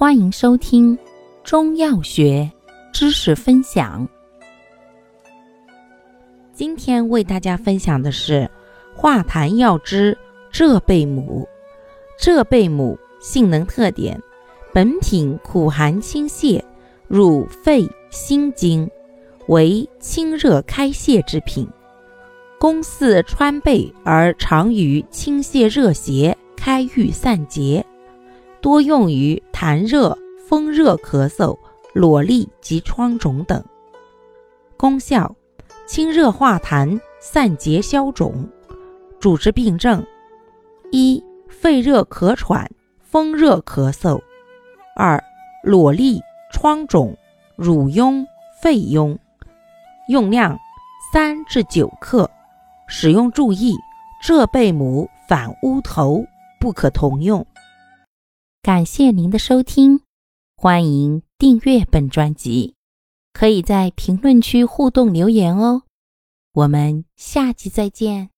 欢迎收听中药学知识分享。今天为大家分享的是化痰药之浙贝母。浙贝母性能特点：本品苦寒清泻，入肺心经，为清热开泄之品。功似川贝，而常于清泻热邪、开郁散结。多用于痰热、风热、咳嗽、瘰疬及疮肿等。功效：清热化痰、散结消肿。主治病症：一、肺热咳喘、风热咳嗽；二、瘰疬、疮肿、乳痈、肺痈。用量三至九克。使用注意：浙贝母反乌头，不可同用。感谢您的收听，欢迎订阅本专辑，可以在评论区互动留言哦。我们下期再见。